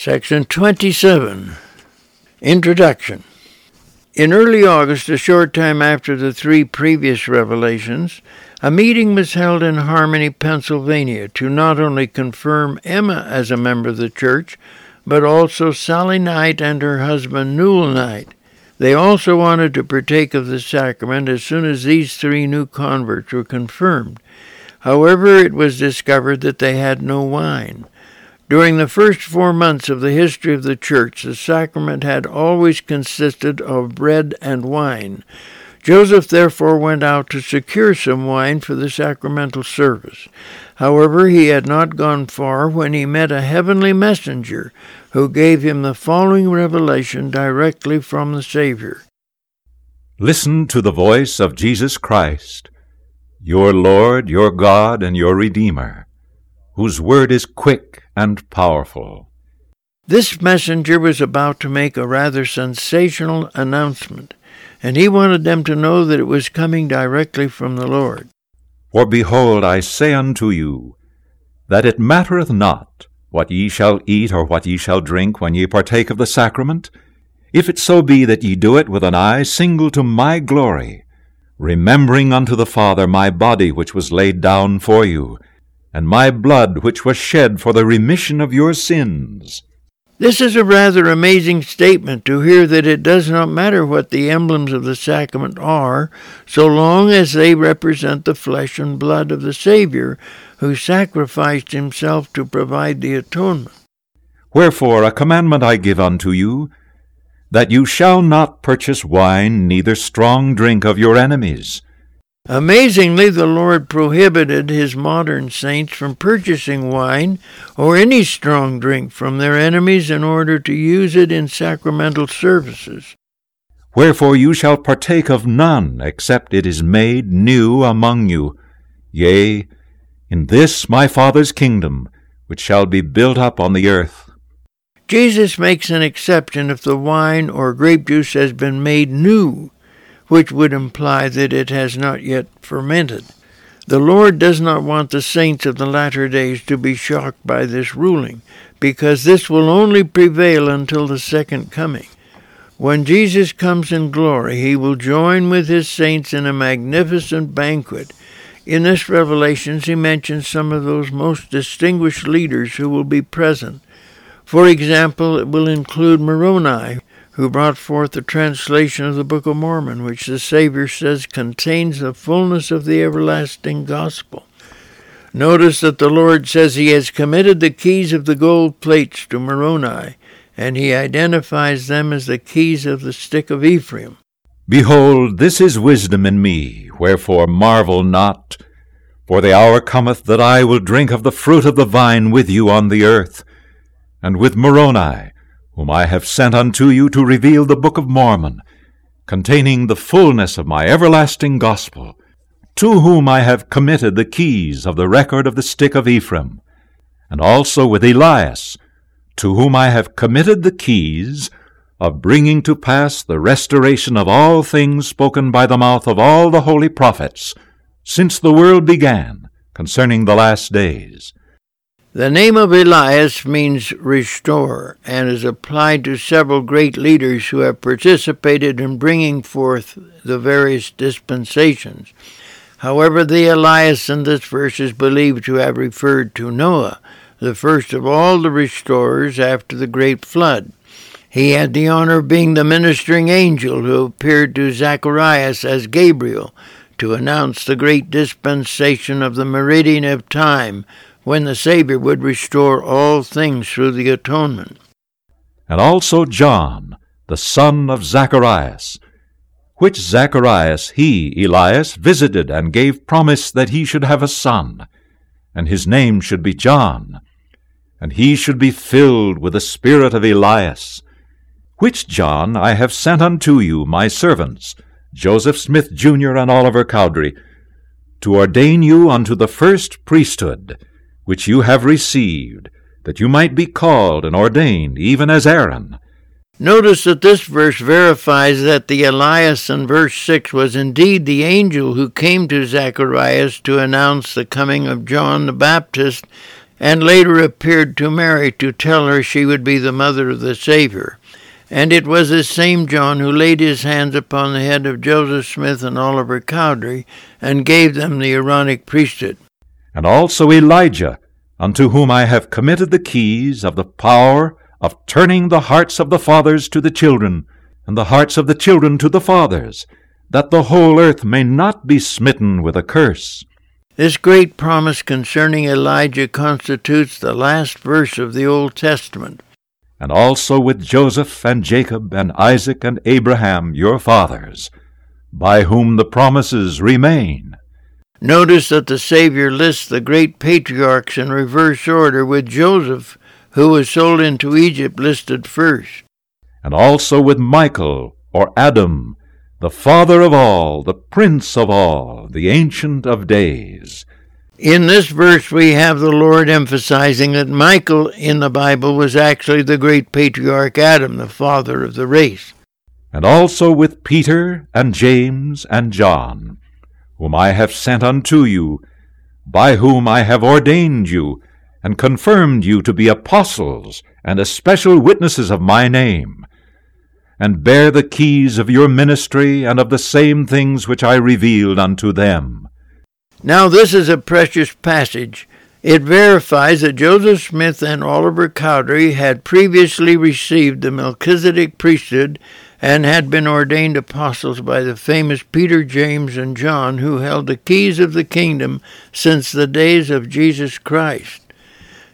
Section 27 Introduction In early August, a short time after the three previous revelations, a meeting was held in Harmony, Pennsylvania, to not only confirm Emma as a member of the church, but also Sally Knight and her husband Newel Knight. They also wanted to partake of the sacrament as soon as these three new converts were confirmed. However, it was discovered that they had no wine. During the first four months of the history of the Church, the sacrament had always consisted of bread and wine. Joseph therefore went out to secure some wine for the sacramental service. However, he had not gone far when he met a heavenly messenger who gave him the following revelation directly from the Savior. Listen to the voice of Jesus Christ, your Lord, your God, and your Redeemer, whose word is quick and powerful. This messenger was about to make a rather sensational announcement, and he wanted them to know that it was coming directly from the Lord. For behold, I say unto you, that it mattereth not what ye shall eat or what ye shall drink when ye partake of the sacrament, if it so be that ye do it with an eye single to my glory, remembering unto the Father my body which was laid down for you, and my blood which was shed for the remission of your sins. This is a rather amazing statement to hear that it does not matter what the emblems of the sacrament are, so long as they represent the flesh and blood of the Savior, who sacrificed himself to provide the atonement. Wherefore a commandment I give unto you, that you shall not purchase wine, neither strong drink of your enemies Amazingly, the Lord prohibited his modern saints from purchasing wine or any strong drink from their enemies in order to use it in sacramental services. Wherefore you shall partake of none, except it is made new among you. Yea, in this my Father's kingdom, which shall be built up on the earth. Jesus makes an exception if the wine or grape juice has been made new which would imply that it has not yet fermented. The Lord does not want the saints of the latter days to be shocked by this ruling, because this will only prevail until the second coming. When Jesus comes in glory, he will join with his saints in a magnificent banquet. In this Revelations, he mentions some of those most distinguished leaders who will be present. For example, it will include Moroni, who brought forth the translation of the Book of Mormon, which the Savior says contains the fullness of the everlasting gospel. Notice that the Lord says he has committed the keys of the gold plates to Moroni, and he identifies them as the keys of the stick of Ephraim. Behold, this is wisdom in me, wherefore marvel not. For the hour cometh that I will drink of the fruit of the vine with you on the earth, and with Moroni, whom I have sent unto you to reveal the Book of Mormon, containing the fullness of my everlasting gospel, to whom I have committed the keys of the record of the stick of Ephraim, and also with Elias, to whom I have committed the keys of bringing to pass the restoration of all things spoken by the mouth of all the holy prophets, since the world began, concerning the last days. The name of Elias means restore and is applied to several great leaders who have participated in bringing forth the various dispensations. However, the Elias in this verse is believed to have referred to Noah, the first of all the restorers after the great flood. He had the honor of being the ministering angel who appeared to Zacharias as Gabriel to announce the great dispensation of the meridian of time when the Savior would restore all things through the atonement. And also John, the son of Zacharias, which Zacharias he, Elias, visited and gave promise that he should have a son, and his name should be John, and he should be filled with the spirit of Elias, which John I have sent unto you, my servants, Joseph Smith Jr. and Oliver Cowdery, to ordain you unto the first priesthood, which you have received, that you might be called and ordained, even as Aaron. Notice that this verse verifies that the Elias in verse 6 was indeed the angel who came to Zacharias to announce the coming of John the Baptist and later appeared to Mary to tell her she would be the mother of the Savior. And it was this same John who laid his hands upon the head of Joseph Smith and Oliver Cowdery and gave them the Aaronic priesthood. And also Elijah, unto whom I have committed the keys of the power of turning the hearts of the fathers to the children, and the hearts of the children to the fathers, that the whole earth may not be smitten with a curse. This great promise concerning Elijah constitutes the last verse of the Old Testament. And also with Joseph and Jacob and Isaac and Abraham, your fathers, by whom the promises remain. Notice that the Savior lists the great patriarchs in reverse order, with Joseph, who was sold into Egypt, listed first. And also with Michael, or Adam, the Father of all, the Prince of all, the Ancient of Days. In this verse, we have the Lord emphasizing that Michael in the Bible was actually the great patriarch Adam, the father of the race. And also with Peter and James and John, whom I have sent unto you, by whom I have ordained you, and confirmed you to be apostles and especial witnesses of my name and bear the keys of your ministry and of the same things which I revealed unto them. Now, this is a precious passage. It verifies that Joseph Smith and Oliver Cowdery had previously received the Melchizedek priesthood and had been ordained apostles by the famous Peter, James, and John, who held the keys of the kingdom since the days of Jesus Christ.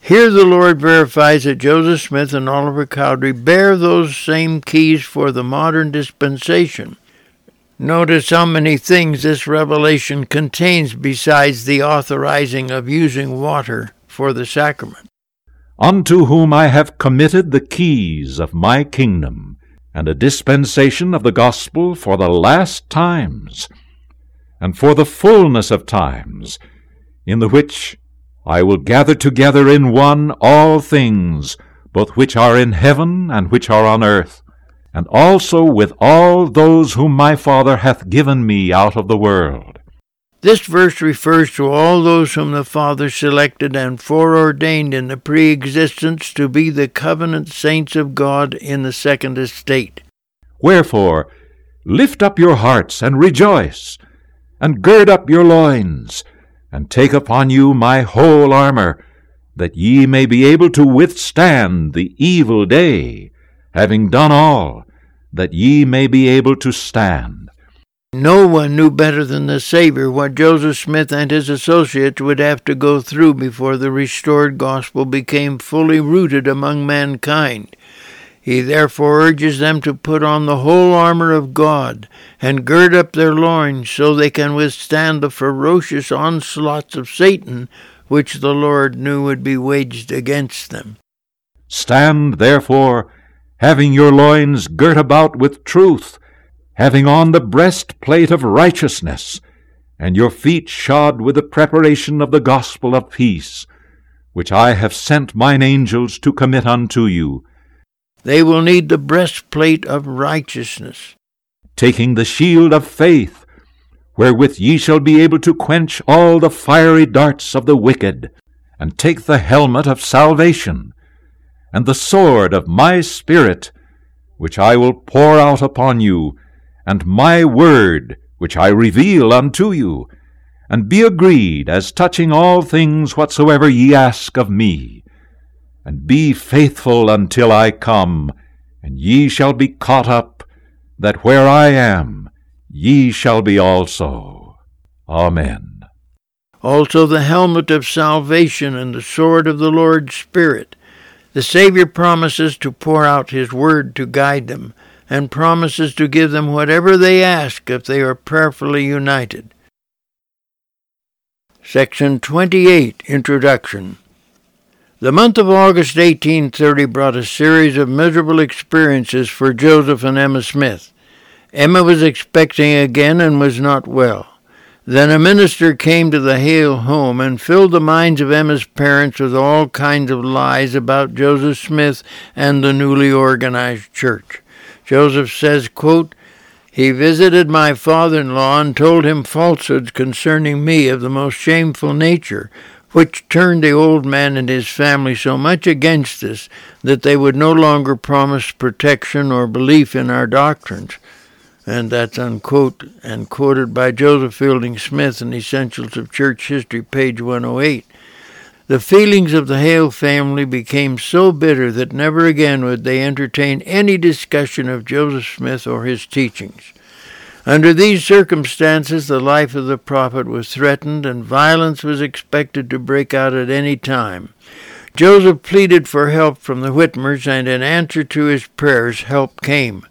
Here the Lord verifies that Joseph Smith and Oliver Cowdery bear those same keys for the modern dispensation. Notice how many things this revelation contains besides the authorizing of using water for the sacrament. Unto whom I have committed the keys of my kingdom, and a dispensation of the gospel for the last times, and for the fullness of times, in the which I will gather together in one all things, both which are in heaven and which are on earth, and also with all those whom my Father hath given me out of the world. This verse refers to all those whom the Father selected and foreordained in the pre existence to be the covenant saints of God in the second estate. Wherefore, lift up your hearts and rejoice, and gird up your loins and take upon you my whole armor, that ye may be able to withstand the evil day, having done all, that ye may be able to stand. No one knew better than the Savior what Joseph Smith and his associates would have to go through before the restored gospel became fully rooted among mankind. He therefore urges them to put on the whole armor of God and gird up their loins so they can withstand the ferocious onslaughts of Satan, which the Lord knew would be waged against them. Stand therefore, having your loins girt about with truth, having on the breastplate of righteousness, and your feet shod with the preparation of the gospel of peace, which I have sent mine angels to commit unto you. They will need the breastplate of righteousness. Taking the shield of faith, wherewith ye shall be able to quench all the fiery darts of the wicked, and take the helmet of salvation, and the sword of my Spirit, which I will pour out upon you, and my word, which I reveal unto you, and be agreed as touching all things whatsoever ye ask of me and be faithful until I come, and ye shall be caught up, that where I am, ye shall be also. Amen. Also the helmet of salvation and the sword of the Lord's Spirit. The Savior promises to pour out His word to guide them, and promises to give them whatever they ask if they are prayerfully united. Section 28 Introduction the month of August 1830 brought a series of miserable experiences for Joseph and Emma Smith. Emma was expecting again and was not well. Then a minister came to the Hale home and filled the minds of Emma's parents with all kinds of lies about Joseph Smith and the newly organized church. Joseph says, quote, he visited my father in law and told him falsehoods concerning me of the most shameful nature, which turned the old man and his family so much against us that they would no longer promise protection or belief in our doctrines. And that's unquote and quoted by Joseph Fielding Smith in Essentials of Church History, page 108. The feelings of the Hale family became so bitter that never again would they entertain any discussion of Joseph Smith or his teachings. Under these circumstances, the life of the prophet was threatened and violence was expected to break out at any time. Joseph pleaded for help from the Whitmers, and in answer to his prayers, help came.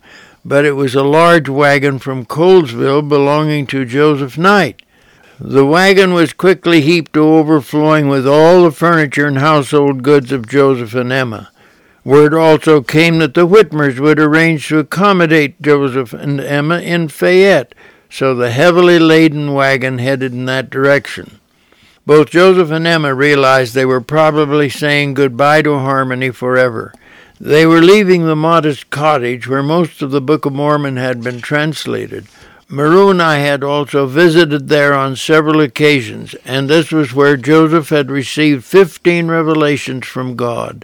But it was a large wagon from Colesville belonging to Joseph Knight. The wagon was quickly heaped to overflowing with all the furniture and household goods of Joseph and Emma. Word also came that the Whitmers would arrange to accommodate Joseph and Emma in Fayette, so the heavily laden wagon headed in that direction. Both Joseph and Emma realized they were probably saying goodbye to Harmony forever. They were leaving the modest cottage where most of the Book of Mormon had been translated. Moroni had also visited there on several occasions, and this was where Joseph had received fifteen revelations from God.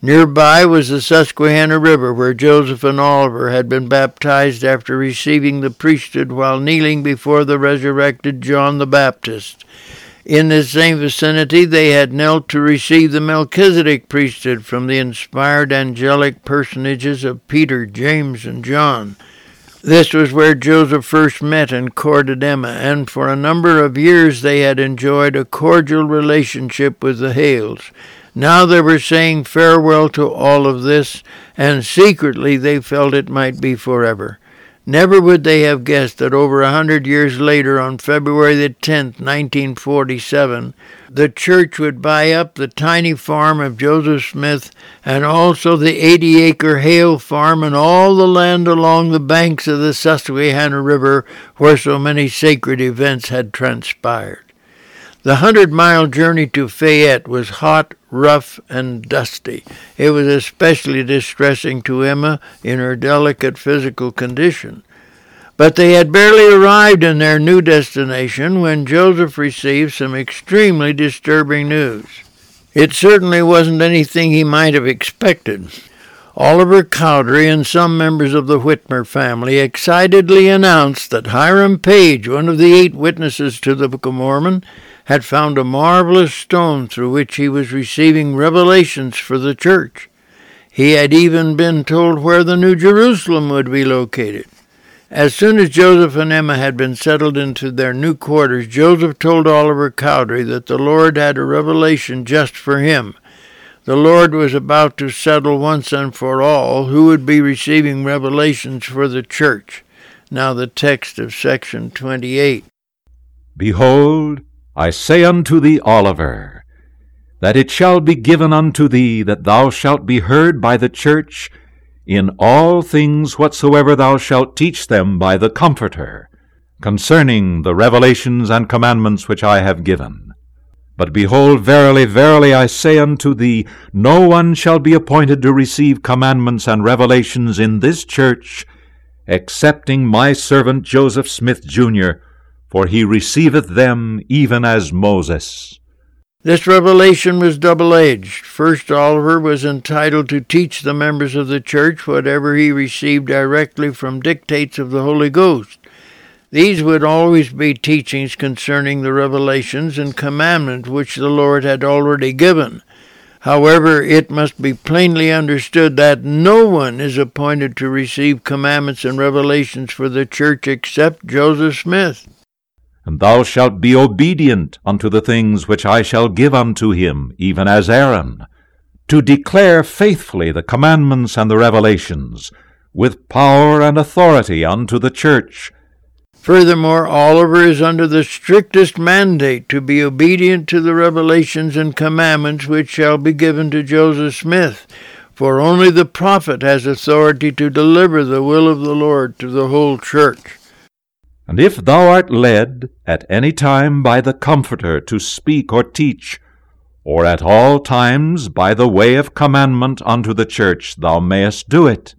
Nearby was the Susquehanna River, where Joseph and Oliver had been baptized after receiving the priesthood while kneeling before the resurrected John the Baptist. In this same vicinity, they had knelt to receive the Melchizedek priesthood from the inspired angelic personages of Peter, James, and John. This was where Joseph first met and courted Emma, and for a number of years they had enjoyed a cordial relationship with the Hales. Now they were saying farewell to all of this, and secretly they felt it might be forever. Never would they have guessed that over a hundred years later, on February the 10th, 1947, the church would buy up the tiny farm of Joseph Smith and also the 80 acre Hale farm and all the land along the banks of the Susquehanna River where so many sacred events had transpired. The hundred mile journey to Fayette was hot, rough, and dusty. It was especially distressing to Emma in her delicate physical condition. But they had barely arrived in their new destination when Joseph received some extremely disturbing news. It certainly wasn't anything he might have expected. Oliver Cowdery and some members of the Whitmer family excitedly announced that Hiram Page, one of the eight witnesses to the Book of Mormon, had found a marvelous stone through which he was receiving revelations for the church. He had even been told where the New Jerusalem would be located. As soon as Joseph and Emma had been settled into their new quarters, Joseph told Oliver Cowdery that the Lord had a revelation just for him. The Lord was about to settle once and for all who would be receiving revelations for the church. Now, the text of section 28. Behold, I say unto thee, Oliver, that it shall be given unto thee that thou shalt be heard by the church in all things whatsoever thou shalt teach them by the Comforter, concerning the revelations and commandments which I have given. But behold, verily, verily, I say unto thee, no one shall be appointed to receive commandments and revelations in this church, excepting my servant Joseph Smith, Jr., for he receiveth them even as Moses. This revelation was double edged. First, Oliver was entitled to teach the members of the church whatever he received directly from dictates of the Holy Ghost. These would always be teachings concerning the revelations and commandments which the Lord had already given. However, it must be plainly understood that no one is appointed to receive commandments and revelations for the church except Joseph Smith. And thou shalt be obedient unto the things which I shall give unto him, even as Aaron, to declare faithfully the commandments and the revelations, with power and authority unto the church. Furthermore, Oliver is under the strictest mandate to be obedient to the revelations and commandments which shall be given to Joseph Smith, for only the prophet has authority to deliver the will of the Lord to the whole church. And if thou art led at any time by the Comforter to speak or teach, or at all times by the way of commandment unto the church, thou mayest do it.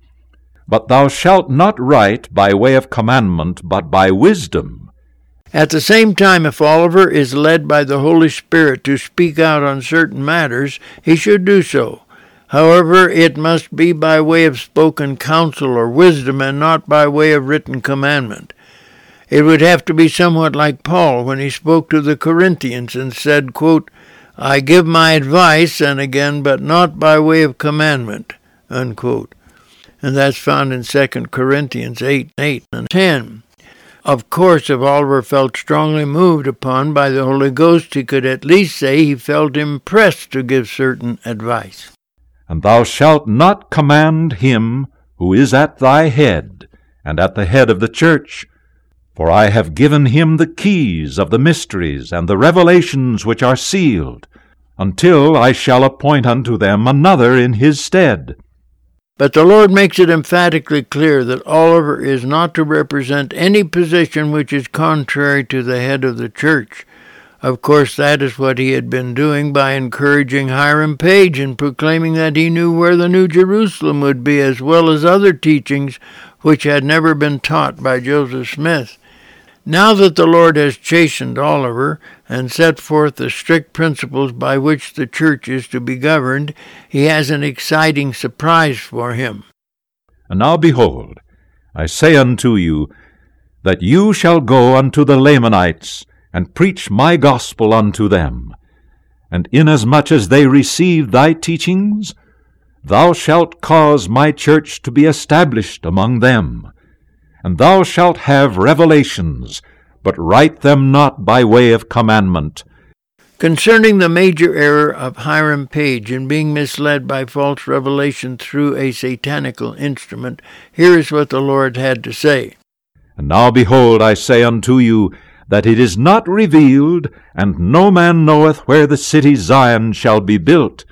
But thou shalt not write by way of commandment, but by wisdom, At the same time, if Oliver is led by the Holy Spirit to speak out on certain matters, he should do so. However, it must be by way of spoken counsel or wisdom and not by way of written commandment. It would have to be somewhat like Paul when he spoke to the Corinthians and said, quote, I give my advice, and again, but not by way of commandment. Unquote. And that's found in 2 Corinthians 8, 8 and 10. Of course, if Oliver felt strongly moved upon by the Holy Ghost, he could at least say he felt impressed to give certain advice. And thou shalt not command him who is at thy head, and at the head of the church, for I have given him the keys of the mysteries and the revelations which are sealed, until I shall appoint unto them another in his stead. But the Lord makes it emphatically clear that Oliver is not to represent any position which is contrary to the head of the church. Of course, that is what he had been doing by encouraging Hiram Page and proclaiming that he knew where the New Jerusalem would be, as well as other teachings which had never been taught by Joseph Smith. Now that the Lord has chastened Oliver and set forth the strict principles by which the church is to be governed, he has an exciting surprise for him. And now behold, I say unto you, that you shall go unto the Lamanites, and preach my gospel unto them. And inasmuch as they receive thy teachings, thou shalt cause my church to be established among them and thou shalt have revelations, but write them not by way of commandment. Concerning the major error of Hiram Page in being misled by false revelation through a satanical instrument, here is what the Lord had to say. And now behold, I say unto you, that it is not revealed, and no man knoweth where the city Zion shall be built,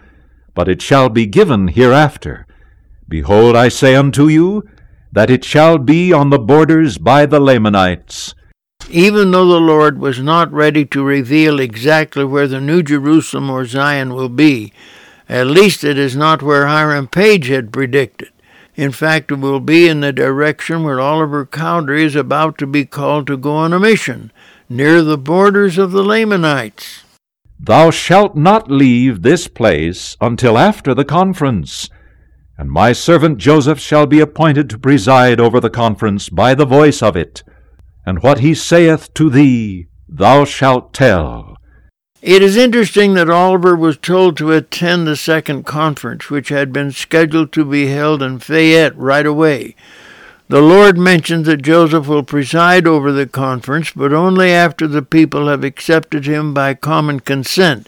but it shall be given hereafter. Behold, I say unto you, that it shall be on the borders by the Lamanites. Even though the Lord was not ready to reveal exactly where the New Jerusalem or Zion will be, at least it is not where Hiram Page had predicted. In fact, it will be in the direction where Oliver Cowdery is about to be called to go on a mission, near the borders of the Lamanites. Thou shalt not leave this place until after the conference and my servant Joseph shall be appointed to preside over the conference by the voice of it. And what he saith to thee, thou shalt tell. It is interesting that Oliver was told to attend the second conference, which had been scheduled to be held in Fayette right away. The Lord mentions that Joseph will preside over the conference, but only after the people have accepted him by common consent,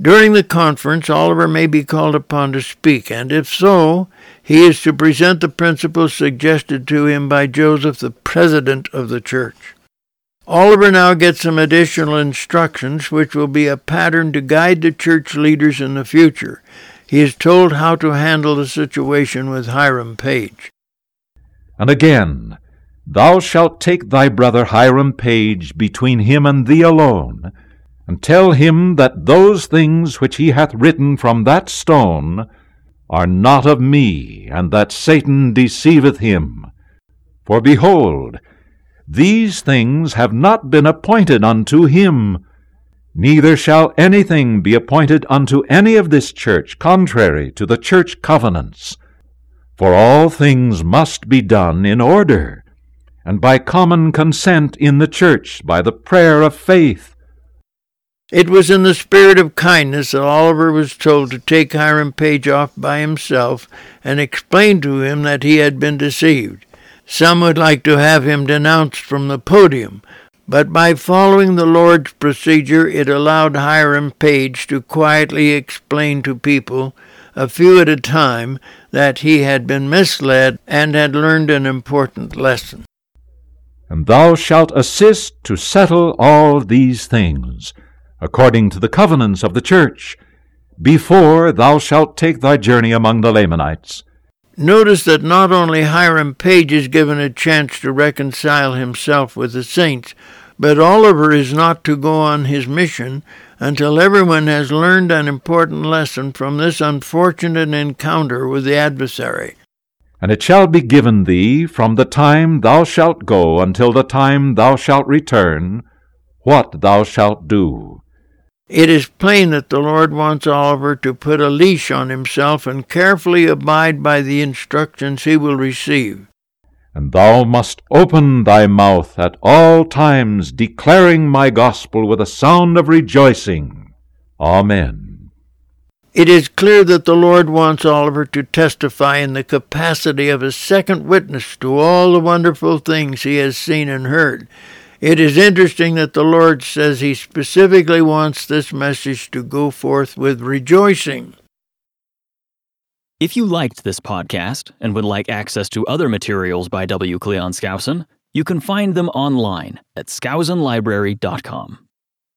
during the conference, Oliver may be called upon to speak, and if so, he is to present the principles suggested to him by Joseph, the president of the church. Oliver now gets some additional instructions which will be a pattern to guide the church leaders in the future. He is told how to handle the situation with Hiram Page. And again, thou shalt take thy brother Hiram Page between him and thee alone, and tell him that those things which he hath written from that stone are not of me, and that Satan deceiveth him. For behold, these things have not been appointed unto him, neither shall anything be appointed unto any of this church contrary to the church covenants. For all things must be done in order, and by common consent in the church, by the prayer of faith it was in the spirit of kindness that Oliver was told to take Hiram Page off by himself and explain to him that he had been deceived. Some would like to have him denounced from the podium, but by following the Lord's procedure, it allowed Hiram Page to quietly explain to people, a few at a time, that he had been misled and had learned an important lesson. And thou shalt assist to settle all these things according to the covenants of the church, before thou shalt take thy journey among the Lamanites. Notice that not only Hiram Page is given a chance to reconcile himself with the saints, but Oliver is not to go on his mission until everyone has learned an important lesson from this unfortunate encounter with the adversary. And it shall be given thee from the time thou shalt go until the time thou shalt return, what thou shalt do. It is plain that the Lord wants Oliver to put a leash on himself and carefully abide by the instructions he will receive. And thou must open thy mouth at all times, declaring my gospel with a sound of rejoicing. Amen. It is clear that the Lord wants Oliver to testify in the capacity of a second witness to all the wonderful things he has seen and heard. It is interesting that the Lord says he specifically wants this message to go forth with rejoicing. If you liked this podcast and would like access to other materials by W. Cleon Skousen, you can find them online at skousenlibrary.com.